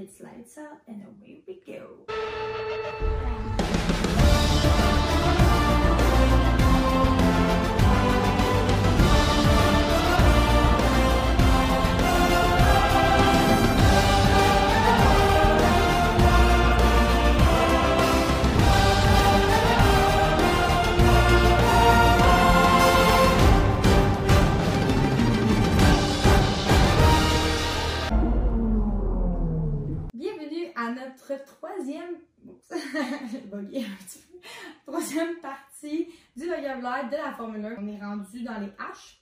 It's lights out and away we go. À notre troisième. Bugué un petit peu. Troisième partie du vocabulaire de la Formule 1. On est rendu dans les H.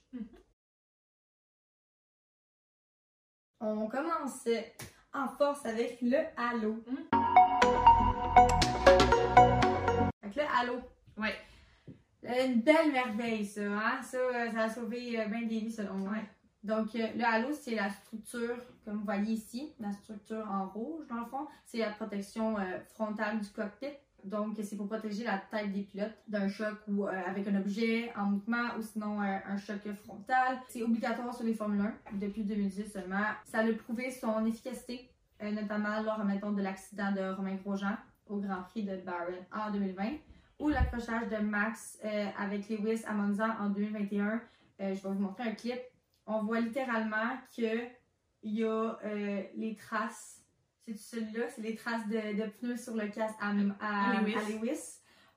On commence en force avec le halo. Avec le halo. Ouais. Une belle merveille, ça. Hein? Ça, euh, ça a sauvé euh, bien des vies, selon moi. Ouais. Donc, euh, le halo, c'est la structure, comme vous voyez ici, la structure en rouge, dans le fond. C'est la protection euh, frontale du cockpit. Donc, c'est pour protéger la tête des pilotes d'un choc ou euh, avec un objet en mouvement ou sinon un choc frontal. C'est obligatoire sur les Formule 1 depuis 2018 seulement. Ça a prouvé son efficacité, notamment lors, mettons, de l'accident de Romain Grosjean au Grand Prix de Bahreïn en 2020 ou l'accrochage de Max avec Lewis à Monza en 2021. Euh, je vais vous montrer un clip. On voit littéralement que il y a euh, les traces. C'est celui-là, c'est les traces de, de pneus sur le casque à, à- À Lewis. à Lewis.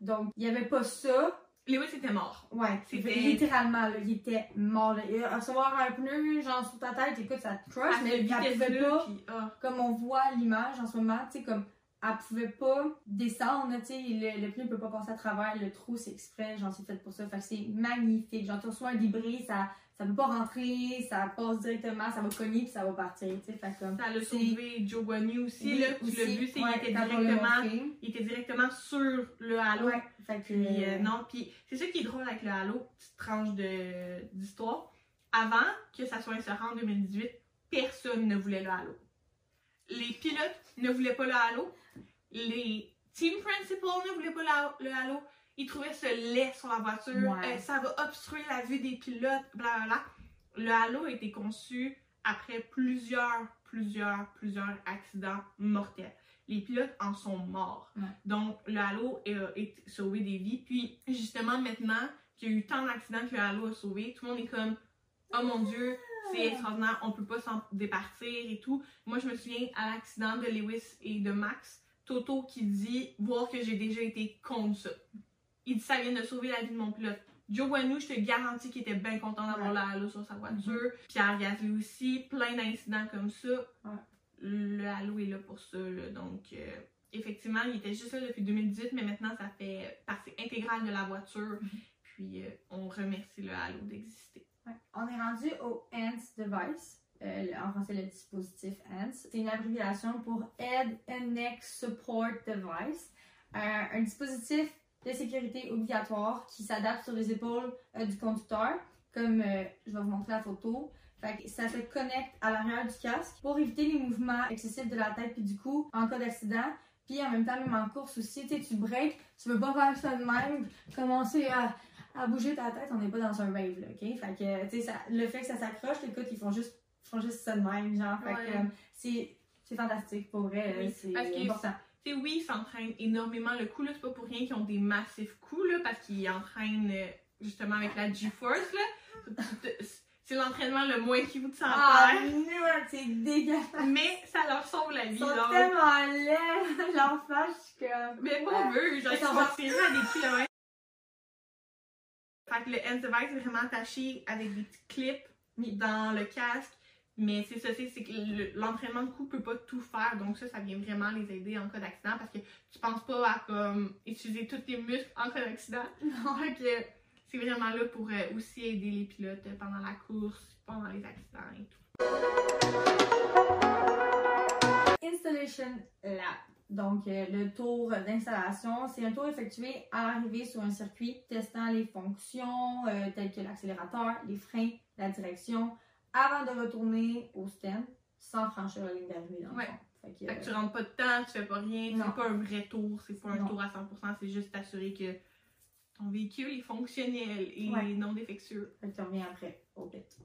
Donc, il n'y avait pas ça. Lewis était mort. Ouais, C'était- littéralement, là, il était mort. Là. Et recevoir un pneu, genre, sur ta tête, écoute, ça te crush, À mais elle pouvait pas puis, ah. comme on voit l'image en ce moment, tu sais, comme elle pouvait pas descendre, tu sais, le, le pneu peut pas passer à travers, le trou c'est exprès, genre c'est fait pour ça, fait que c'est magnifique, genre tu reçois un débris, ça, ça peut pas rentrer, ça passe directement, ça va cogner puis ça va partir, tu sais, fait comme... Ça l'a sauvé Joe Guanyu aussi, Oui, là. Tu l'as vu, c'est ouais, il, était directement, il était directement sur le halo. Ouais, fait. Puis, euh, non, puis c'est ça qui est drôle avec le halo, petite tranche de- d'histoire. Avant que ça soit inséré en 2018, personne ne voulait le halo. Les pilotes ne voulaient pas le halo. Les team principals ne voulaient pas le halo. Ils trouvaient ce lait sur la voiture. Ouais. Euh, ça va obstruer la vue des pilotes, blablabla. Le halo a été conçu après plusieurs, plusieurs, plusieurs accidents mortels. Les pilotes en sont morts. Ouais. Donc, le halo a, a sauvé des vies. Puis, justement, maintenant qu'il y a eu tant d'accidents que le halo a sauvé, tout le monde est comme Oh mon Dieu, c'est extraordinaire, on peut pas s'en départir et tout. Moi, je me souviens à l'accident de Lewis et de Max, Toto qui dit voir que j'ai déjà été contre ça. Il dit ça vient de sauver la vie de mon pilote. Joe Guanou, je te garantis qu'il était bien content d'avoir Ouais. le halo sur sa voiture. Pierre Gasly aussi, plein d'incidents comme ça. Ouais. Le halo est là pour ça. là. Donc, euh, effectivement, il était juste là depuis 2018, mais maintenant, ça fait partie intégrale de la voiture. Puis, euh, on remercie le halo d'exister. Ouais. On est rendu au ANS device. Euh, en français, le dispositif ANS. C'est une abréviation pour Head and Neck Support Device. Euh, un dispositif de sécurité obligatoire qui s'adapte sur les épaules euh, du conducteur, comme euh, je vais vous montrer la photo. Fait que ça se connecte à l'arrière du casque pour éviter les mouvements excessifs de la tête puis du cou en cas d'accident. Puis en même temps, même en course aussi, tu breaks, tu veux pas faire ça de même, commencer à, à bouger ta tête, on n'est pas dans un rave, là, ok? Fait que, tu sais, ça- le fait que ça s'accroche, écoute, ils font juste, ils font juste ça de même, genre, fait que, Ouais. euh, c'est, fantastique, pour vrai, Oui, c'est que- important. Tu sais, oui, ils s'entraînent énormément. Le coup, là, c'est pas pour rien qu'ils ont des massifs coups, là, parce qu'ils entraînent euh, justement avec la G-Force, là. C'est l'entraînement le moins qui vous s'en Ah, nul, c'est dégueulasse! Mais ça leur sauve la vie, Ils sont genre. tellement laids, leur face, je suis comme... Mais pas veut, genre, ils sont tirés à des kilomètres. Fait que le hand device est vraiment attaché avec des petits clips dans le casque. Mais c'est ça, c'est que le- l'entraînement de coup peut pas tout faire. Donc ça, ça vient vraiment les aider en cas d'accident parce que tu penses pas à comme utiliser tous tes muscles en cas d'accident. Fait que c'est vraiment là pour euh, aussi aider les pilotes pendant la course, pendant les accidents et tout. Installation Lab. Donc, euh, le tour d'installation, c'est un tour effectué à l'arrivée sur un circuit testant les fonctions euh, telles que l'accélérateur, les freins, la direction, avant de retourner au stand sans franchir la ligne d'arrivée. Dans ouais. Fait, que, fait que tu euh, rentres pas de temps, tu fais pas rien, c'est pas un vrai tour, c'est pas un tour à 100%, c'est juste t'assurer que ton véhicule est fonctionnel et non défectueux. Fait que tu reviens après, au okay. bête.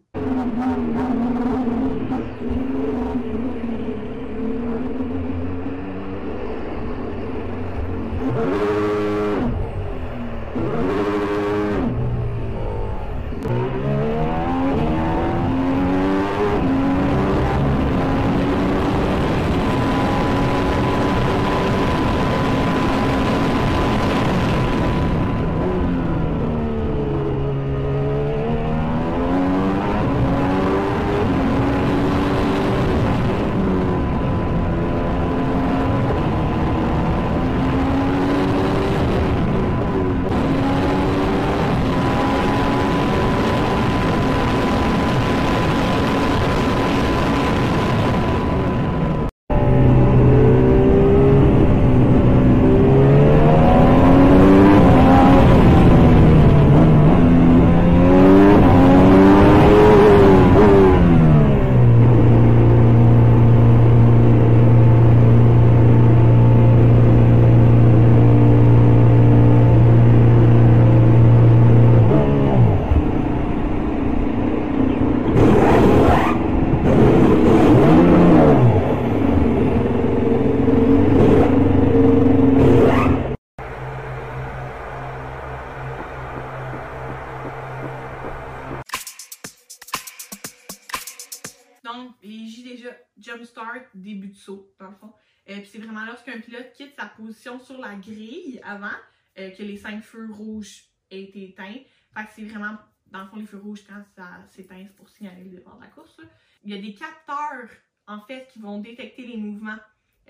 Saut, dans le fond. Euh, puis c'est vraiment lorsqu'un pilote quitte sa position sur la grille avant euh, que les cinq feux rouges aient été éteints. Fait que c'est vraiment, dans le fond, les feux rouges, quand ça s'éteint, c'est pour signaler le départ de la course. là. Il y a des capteurs, en fait, qui vont détecter les mouvements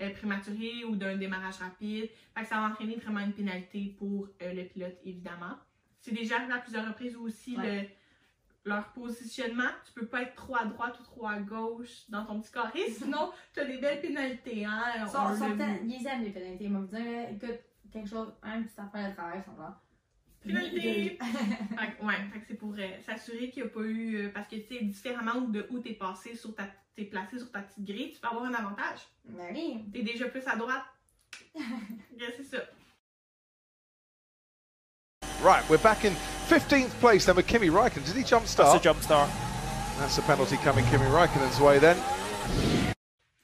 euh, prématurés ou d'un démarrage rapide. Fait que ça va entraîner vraiment une pénalité pour le pilote, évidemment. C'est déjà arrivé à plusieurs reprises aussi Ouais. le, leur positionnement. Tu peux pas être trop à droite ou trop à gauche dans ton petit carré, sinon tu as des belles pénalités. Hein? Ils On sont, ils aiment les pénalités. Ils dire, là, écoute, quelque chose, un petit affaire de travail, ils sont là. Pénalité! Fait ouais, fait que c'est pour euh, s'assurer qu'il n'y a pas eu. euh, parce que tu sais, différemment de où t'es passé sur ta. t'es placé sur ta petite grille, tu peux avoir un avantage. Mais oui. T'es déjà plus à droite. Yeah, c'est ça. Right, we're back in 15th place then with Kimi Raikkonen. Did he jump That's start? a jump start. That's a penalty coming Kimi Raikkonen's way then.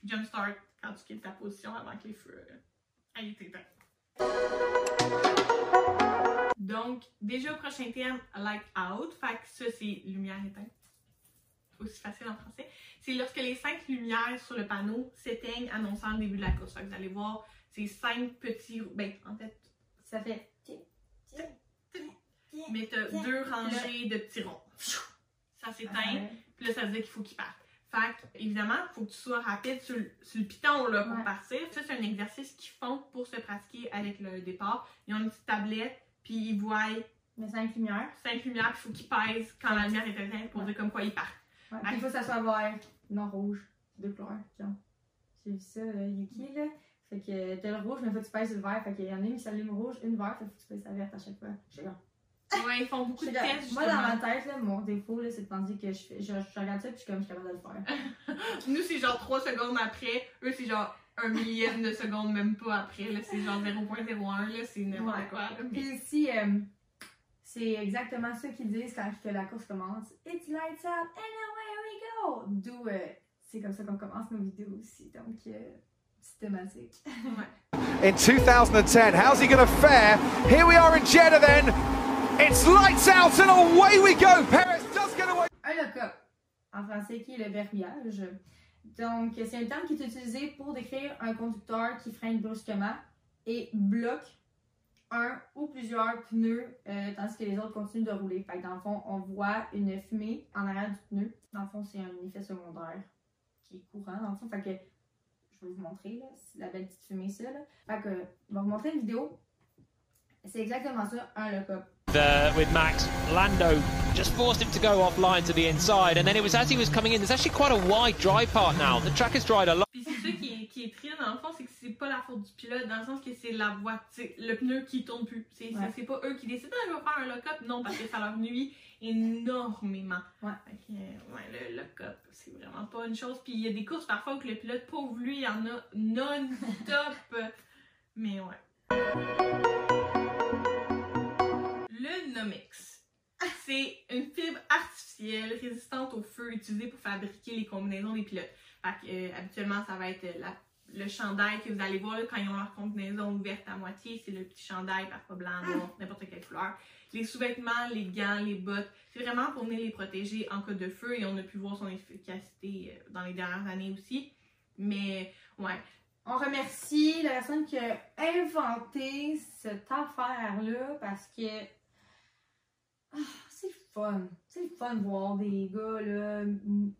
Jump start quand tu quittes ta position avant que les feux aient été. Donc, déjà au prochain terme, light out. Fait que ça, c'est lumière éteinte. Aussi facile en français. C'est lorsque les cinq lumières sur le panneau s'éteignent annonçant le début de la course. Fait que vous allez voir ces cinq petits. Ben, en fait, Ça fait. Mais t'as deux rangées de petits ronds. Ça s'éteint. Puis là, ça veut dire qu'il faut qu'il parte. Fait que, évidemment, il faut que tu sois rapide sur, le- sur le piton là, pour Ouais. partir. Ça, c'est un exercice qu'ils font pour se pratiquer avec le départ. Ils ont une petite tablette, puis ils voient Mais cinq lumières. cinq lumières, puis il faut qu'ils pèsent quand la lumière est éteinte pour dire comme quoi ils partent. Ouais, il faut que ça soit vert, non rouge. Deux couleurs. J'ai vu ça, euh, Yuki, là. Fait que t'as le rouge, mais faut que tu pèses le vert. Fait qu'il y en a une qui s'allume rouge, une verte, fait que faut que tu pèses la verte à chaque fois. Pas. Ouais, ils font beaucoup de tests, Moi, dans ma tête, là, mon défaut, là, c'est de penser que je, je, je regarde ça puis je suis comme, je suis capable de le faire. Nous, c'est genre 3 secondes après. Eux, c'est genre un millième de seconde, même pas après. Là, c'est genre 0.01, là, c'est n'importe Ouais. quoi. Là. Mais- Puis ici, euh, c'est exactement ça qu'ils disent quand que la course commence. It's lights out and away we go! D'où, euh, c'est comme ça qu'on commence nos vidéos aussi. Donc, euh, systématique. In 2010, how's he going to fare? Here we are in Jeddah then. It's lights out and away we go. Perez does get away. Un lock-up, en français, qui est le verbiage. Donc, c'est un terme qui est utilisé pour décrire un conducteur qui freine brusquement et bloque un ou plusieurs pneus euh, tandis que les autres continuent de rouler. Fait que dans le fond, on voit une fumée en arrière du pneu. Dans le fond, c'est un effet secondaire qui est courant. Dans le fond, fait que je vais vous montrer là, la belle petite fumée ça. Là. Fait que je vais vous montrer une vidéo. C'est exactement ça, un lock-up. Uh, with Max, Lando just forced him to go offline to the inside, and then it was as he was coming in. There's actually quite a wide dry part now. The track has dried a lot. Puis c'est ça qui est, qui est triste dans le fond, c'est que c'est pas la faute du pilote, dans le sens que c'est la voiture, c'est le pneu qui tourne plus. C'est Ouais. pas eux qui décident, ah, je vais faire un lock-up. Non, parce que ça leur nuit énormément. Ouais. Fait que, euh, ouais, le lock-up, c'est vraiment pas une chose. Puis il y a des courses parfois où que le pilote, pauvre lui, il en a non-stop. Mais ouais. Le Nomex. C'est une fibre artificielle résistante au feu utilisée pour fabriquer les combinaisons des pilotes. Fait que, euh, habituellement, ça va être la- le chandail que vous allez voir là, quand ils ont leur combinaison ouverte à moitié. C'est le petit chandail, parfois blanc, noir, n'importe quelle couleur. Les sous-vêtements, les gants, les bottes, c'est vraiment pour venir les protéger en cas de feu et on a pu voir son efficacité euh, dans les dernières années aussi. Mais ouais, On remercie la personne qui a inventé cette affaire-là parce que ah, c'est fun. C'est fun de voir des gars là,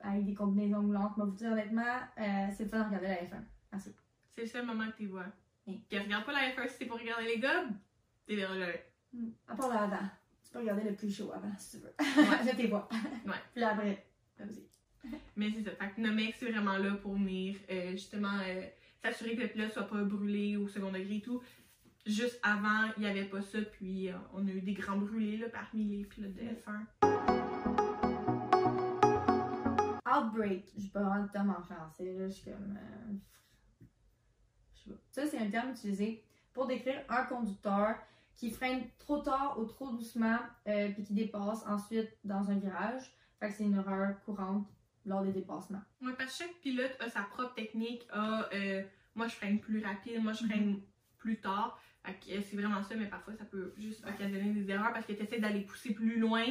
avec des combinaisons glantes. Mais vous dire honnêtement, euh, c'est le fun de regarder la F1. Merci. c'est le seul moment que tu vois. Mm. Puis regarde pas la F1 si c'est pour regarder les gars, t'es vers le. Mm. À part là avant. Tu peux regarder le plus chaud avant si tu veux. Ouais. Je t'ai vois. Ouais. Puis après, vas-y. Mais c'est ça. Fait que Nomex, c'est vraiment là pour venir euh, justement euh, s'assurer que le pilote soit pas brûlé au second degré et tout. Juste avant, il n'y avait pas ça, puis euh, on a eu des grands brûlés là, parmi les pilotes de F1. Outbreak. Je vraiment le terme en français. Là. Je suis comme. euh, je sais pas. Ça, c'est un terme utilisé pour décrire un conducteur qui freine trop tard ou trop doucement euh, puis qui dépasse ensuite dans un virage. Fait que c'est une erreur courante lors des dépassements. Ouais, parce que chaque pilote a sa propre technique, a euh, moi je freine plus rapide, moi je freine plus tard. C'est vraiment ça, mais parfois ça peut juste occasionner des erreurs parce que tu essaies d'aller pousser plus loin.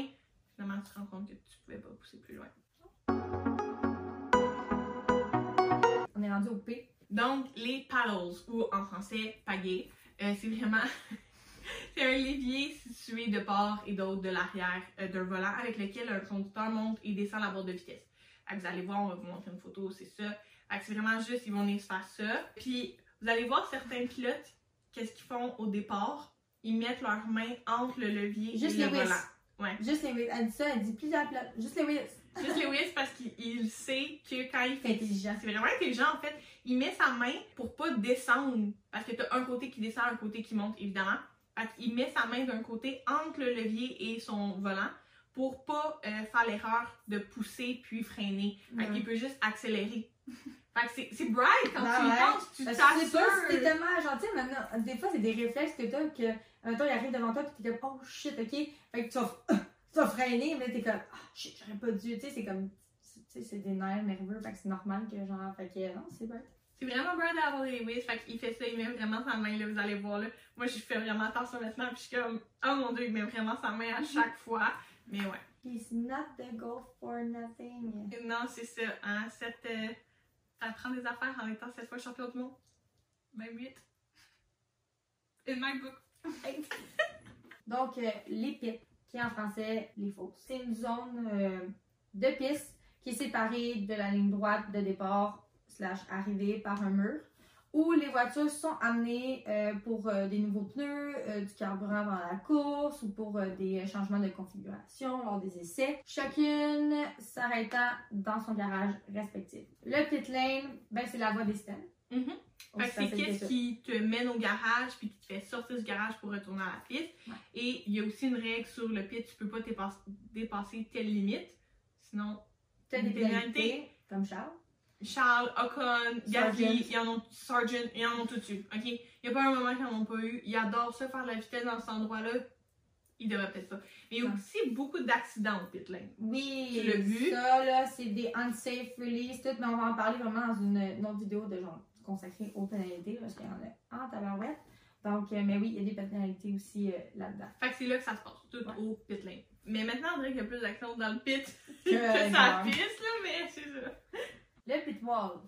Finalement, tu te rends compte que tu pouvais pas pousser plus loin. On est rendu au P. Donc, les paddles, ou en français, pagaies, euh, c'est vraiment. c'est un levier situé de part et d'autre de l'arrière euh, d'un volant avec lequel un conducteur monte et descend la barre de vitesse. Vous allez voir, on va vous montrer une photo, c'est ça. C'est vraiment juste, ils vont venir faire ça. Puis, vous allez voir certains pilotes, qu'est-ce qu'ils font au départ? Ils mettent leurs mains entre le levier Juste et le les Lewis. volant. Ouais. Juste Lewis. Elle dit ça, elle dit plusieurs pilotes. Juste Lewis. Juste Lewis parce qu'il il sait que quand il C'est fait intelligent. C'est vraiment intelligent en fait. Il met sa main pour pas descendre. Parce que t'as un côté qui descend, un côté qui monte évidemment. Fait qu'il met sa main d'un côté entre le levier et son volant pour pas euh, faire l'erreur de pousser puis freiner. Fait qu'il peut juste accélérer. Fait que c'est- c'est bright quand Ah tu y ouais. penses, tu pas si t'es t'assures. tellement gentil maintenant. Des fois, c'est des réflexes que t'as que, mettons, il arrive devant toi pis t'es comme, oh shit, ok. Fait que tu vas, tu vas freiner, mais t'es comme, oh shit, j'aurais pas dû. Tu sais, c'est comme, tu sais, c'est des nerfs nerveux. Fait que c'est normal que genre, fait que non, c'est vrai. C'est vraiment bright d'avoir les Lewis. Fait qu'il fait ça, il met vraiment sa main là, vous allez voir là. Moi je fais vraiment attention maintenant puis je suis comme, oh mon dieu, il met vraiment sa main à chaque fois. Mais ouais. He's not the goal for nothing. Non, c'est ça. Hein? Cette, euh, T'apprends des affaires en étant cette fois champion du monde. Même 8. In my book. Donc, euh, les pits, qui en français les fosses. C'est une zone euh, de piste qui est séparée de la ligne droite de départ slash arrivée par un mur où les voitures sont amenées euh, pour euh, des nouveaux pneus, euh, du carburant avant la course ou pour des changements de configuration lors des essais, chacune s'arrêtant dans son garage respectif. Le pit lane, ben, c'est la voie des stands. Mhm. Que c'est qu'est-ce ça. qui te mène au garage puis qui te fait sortir du garage pour retourner à la piste. Ouais. Et il y a aussi une règle sur le pit, tu peux pas dépasse- dépasser telle limite. Sinon, T'as des pénalités, comme Charles. Charles, Ocon, Gasly, ils en ont Sargent, ils en ont tout dessus. Ok? Il n'y a pas un moment qu'ils n'en ont pas eu. Ils adorent ça, faire de la vitesse dans cet endroit-là. Ils devraient peut-être pas. Mais il y a aussi beaucoup d'accidents au pit lane. Oui, Tu l'as vu? ça là, c'est des unsafe release, tout, mais on va en parler vraiment dans une, une autre vidéo de genre consacrée aux pénalités, parce qu'il y en a en tabarouette. Donc, euh, mais oui, il y a des pénalités aussi euh, là-dedans. Fait que c'est là que ça se passe, tout Ouais. au pit lane. Mais maintenant, on dirait qu'il y a plus d'actions dans le pit Que, dans- piste, là, mais c'est ça. Le pit wall,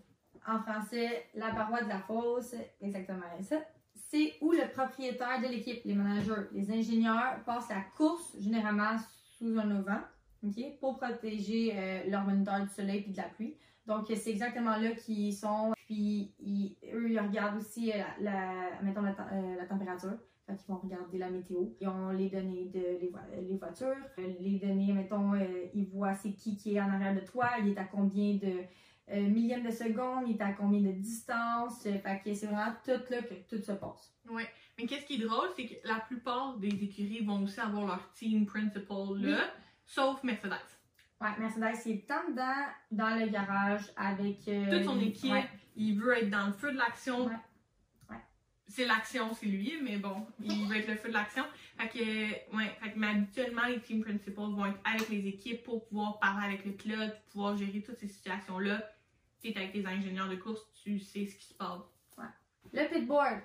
en français, la paroi de la fosse, exactement ça. C'est où le propriétaire de l'équipe, les managers, les ingénieurs passent la course, généralement sous un auvent, pour protéger euh, leur moniteur du soleil et de la pluie. Donc, c'est exactement là qu'ils sont. Puis, ils- eux, ils regardent aussi euh, la, mettons, la, euh, température. Fait qu'ils vont regarder la météo. Ils ont les données de les, vo- les voitures. Les données, mettons, ils voient c'est qui qui est en arrière de toi, il est à combien de euh, millièmes de seconde, il est à combien de distance? Euh, Fait que c'est vraiment tout là que tout se passe. Ouais. Mais qu'est-ce qui est drôle, c'est que la plupart des écuries vont aussi avoir leur team principal là, Oui. sauf Mercedes. Ouais, Mercedes, il est en dedans, dans le garage, avec... euh, Toute son équipe, ouais. il veut être dans le feu de l'action. Ouais. Ouais. C'est l'action, c'est lui, mais bon, il veut être le feu de l'action. Fait que, ouais, fait que, mais habituellement, les team principals vont être avec les équipes pour pouvoir parler avec le pilote, pouvoir gérer toutes ces situations-là. Tu es avec tes ingénieurs de course, tu sais ce qui se passe. Le pitboard,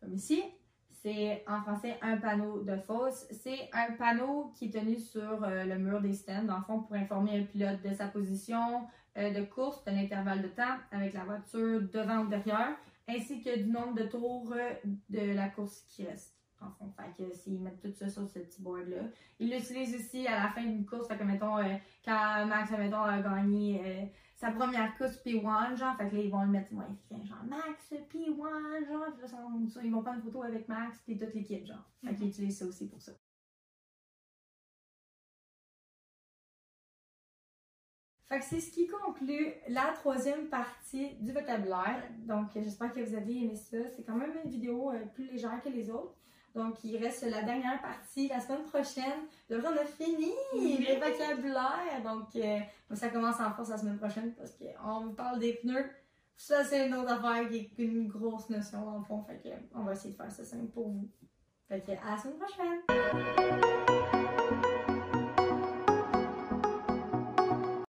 comme ici, c'est en français un panneau de fosse. C'est un panneau qui est tenu sur euh, le mur des stands, dans le fond, pour informer un pilote de sa position euh, de course, de l'intervalle de temps avec la voiture devant ou derrière, ainsi que du nombre de tours euh, de la course qui reste. En fond, fait s'ils mettent tout ça sur ce petit board-là. Ils l'utilisent aussi à la fin d'une course, fait mettons, quand Max, mettons, a gagné sa première course P1, genre, fait que là, ils vont le mettre, moi, écrit, genre, Max P1, genre, puis là, ils vont prendre une photo avec Max, puis toute l'équipe, genre. Fait qu'ils utilisent ça aussi pour ça. Fait que c'est ce qui conclut la troisième partie du vocabulaire. Donc, j'espère que vous avez aimé ça. C'est quand même une vidéo euh, plus légère que les autres. Donc, il reste la dernière partie la semaine prochaine. Là, on a fini Oui. le vocabulaire. Donc, euh, ça commence en force la semaine prochaine parce qu'on vous parle des pneus. Ça, c'est une autre affaire qui est une grosse notion dans le fond. Fait que, on va essayer de faire ça simple pour vous. Fait que, à la semaine prochaine!